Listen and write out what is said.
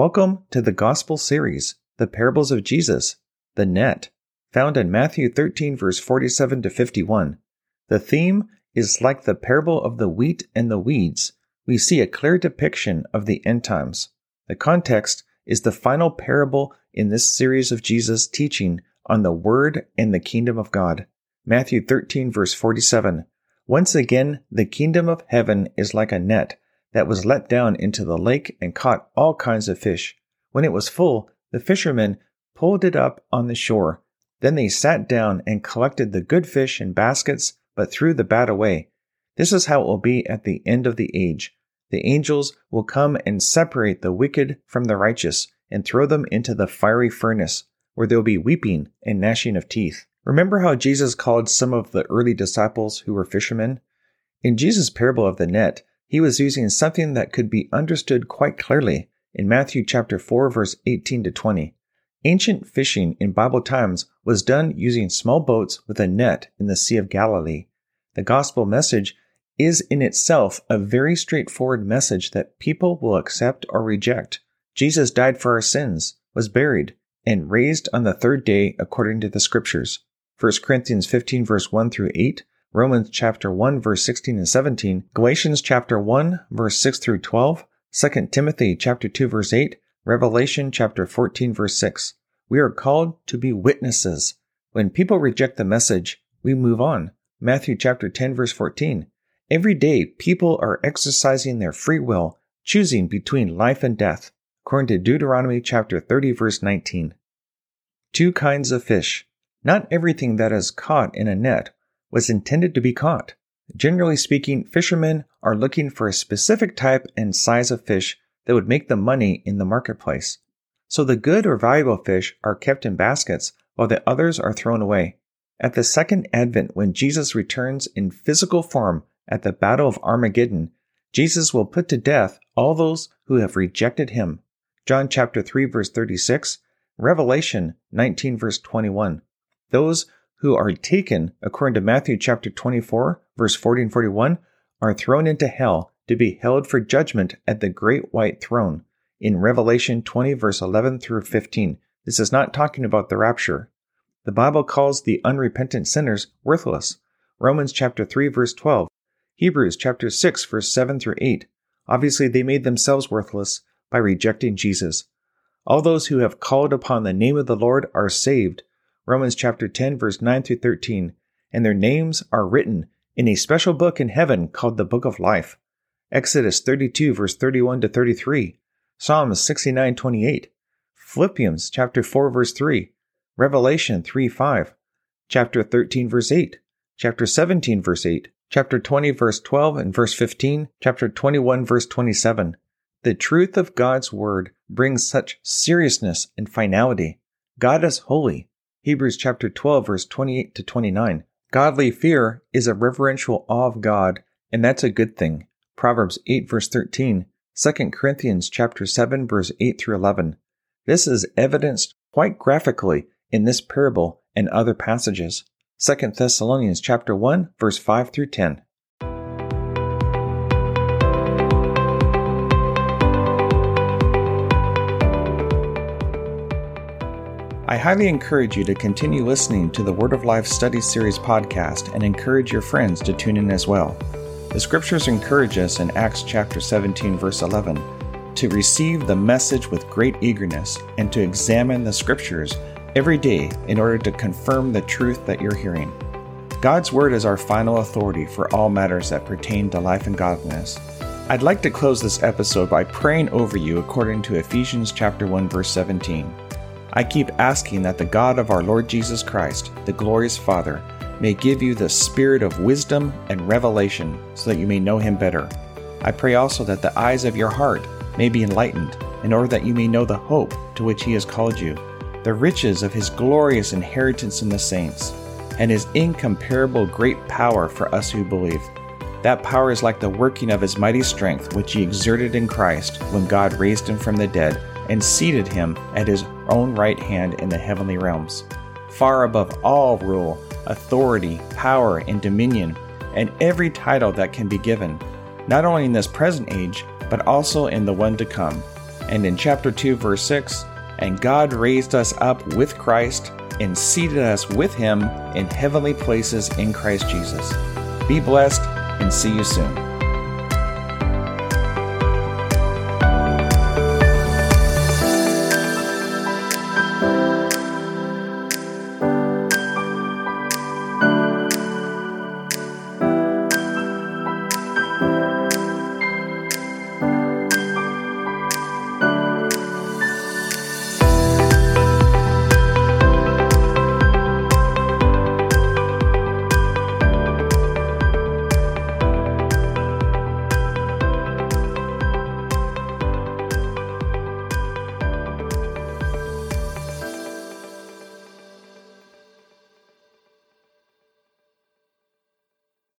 Welcome to the Gospel series, The Parables of Jesus, the Net, found in Matthew 13, verse 47 to 51. The theme is like the parable of the wheat and the weeds. We see a clear depiction of the end times. The context is the final parable in this series of Jesus' teaching on the Word and the kingdom of God. Matthew 13, verse 47. Once again, the kingdom of heaven is like a net that was let down into the lake and caught all kinds of fish. When it was full, the fishermen pulled it up on the shore. Then they sat down and collected the good fish in baskets, but threw the bad away. This is how it will be at the end of the age. The angels will come and separate the wicked from the righteous and throw them into the fiery furnace, where there will be weeping and gnashing of teeth. Remember how Jesus called some of the early disciples who were fishermen? In Jesus' parable of the net, he was using something that could be understood quite clearly in Matthew chapter 4 verse 18 to 20. Ancient fishing in Bible times was done using small boats with a net in the Sea of Galilee. The gospel message is in itself a very straightforward message that people will accept or reject. Jesus died for our sins, was buried, and raised on the third day according to the scriptures. 1 Corinthians 15 verse 1 through 8, Romans chapter 1 verse 16 and 17, Galatians chapter 1 verse 6 through 12, 2 Timothy chapter 2 verse 8, Revelation chapter 14 verse 6. We are called to be witnesses. When people reject the message, we move on. Matthew chapter 10 verse 14. Every day people are exercising their free will, choosing between life and death, according to Deuteronomy chapter 30 verse 19. Two kinds of fish. Not everything that is caught in a net was intended to be caught. Generally speaking, fishermen are looking for a specific type and size of fish that would make them money in the marketplace. So the good or valuable fish are kept in baskets while the others are thrown away. At the second advent, when Jesus returns in physical form at the Battle of Armageddon, Jesus will put to death all those who have rejected him. John chapter 3 verse 36, Revelation 19 verse 21. Those who are taken, according to Matthew chapter 24, verse 40 and 41, are thrown into hell to be held for judgment at the great white throne. In Revelation 20, verse 11 through 15, this is not talking about the rapture. The Bible calls the unrepentant sinners worthless. Romans chapter 3, verse 12. Hebrews chapter 6, verse 7 through 8. Obviously, they made themselves worthless by rejecting Jesus. All those who have called upon the name of the Lord are saved, Romans chapter 10 verse 9 through 13, and their names are written in a special book in heaven called the Book of Life. Exodus 32 verse 31 to 33. Psalms 69:28, Philippians chapter 4 verse 3, Revelation 3 5, chapter 13 verse 8, chapter 17 verse 8, chapter 20 verse 12 and verse 15, chapter 21 verse 27. The truth of God's word brings such seriousness and finality. God is holy. Hebrews chapter 12 verse 28 to 29. Godly fear is a reverential awe of God, and that's a good thing. Proverbs 8 verse 13, 2 Corinthians chapter 7 verse 8 through 11. This is evidenced quite graphically in this parable and other passages. 2 Thessalonians chapter 1 verse 5 through 10. I highly encourage you to continue listening to the Word of Life Study Series podcast and encourage your friends to tune in as well. The scriptures encourage us in Acts chapter 17 verse 11 to receive the message with great eagerness and to examine the scriptures every day in order to confirm the truth that you're hearing. God's Word is our final authority for all matters that pertain to life and godliness. I'd like to close this episode by praying over you according to Ephesians chapter 1 verse 17. I keep asking that the God of our Lord Jesus Christ, the glorious Father, may give you the spirit of wisdom and revelation so that you may know him better. I pray also that the eyes of your heart may be enlightened, in order that you may know the hope to which he has called you, the riches of his glorious inheritance in the saints, and his incomparable great power for us who believe. That power is like the working of his mighty strength, which he exerted in Christ when God raised him from the dead and seated him at his own right hand in the heavenly realms, far above all rule, authority, power, and dominion, and every title that can be given, not only in this present age, but also in the one to come. And in chapter 2, verse 6, and God raised us up with Christ and seated us with him in heavenly places in Christ Jesus. Be blessed and see you soon.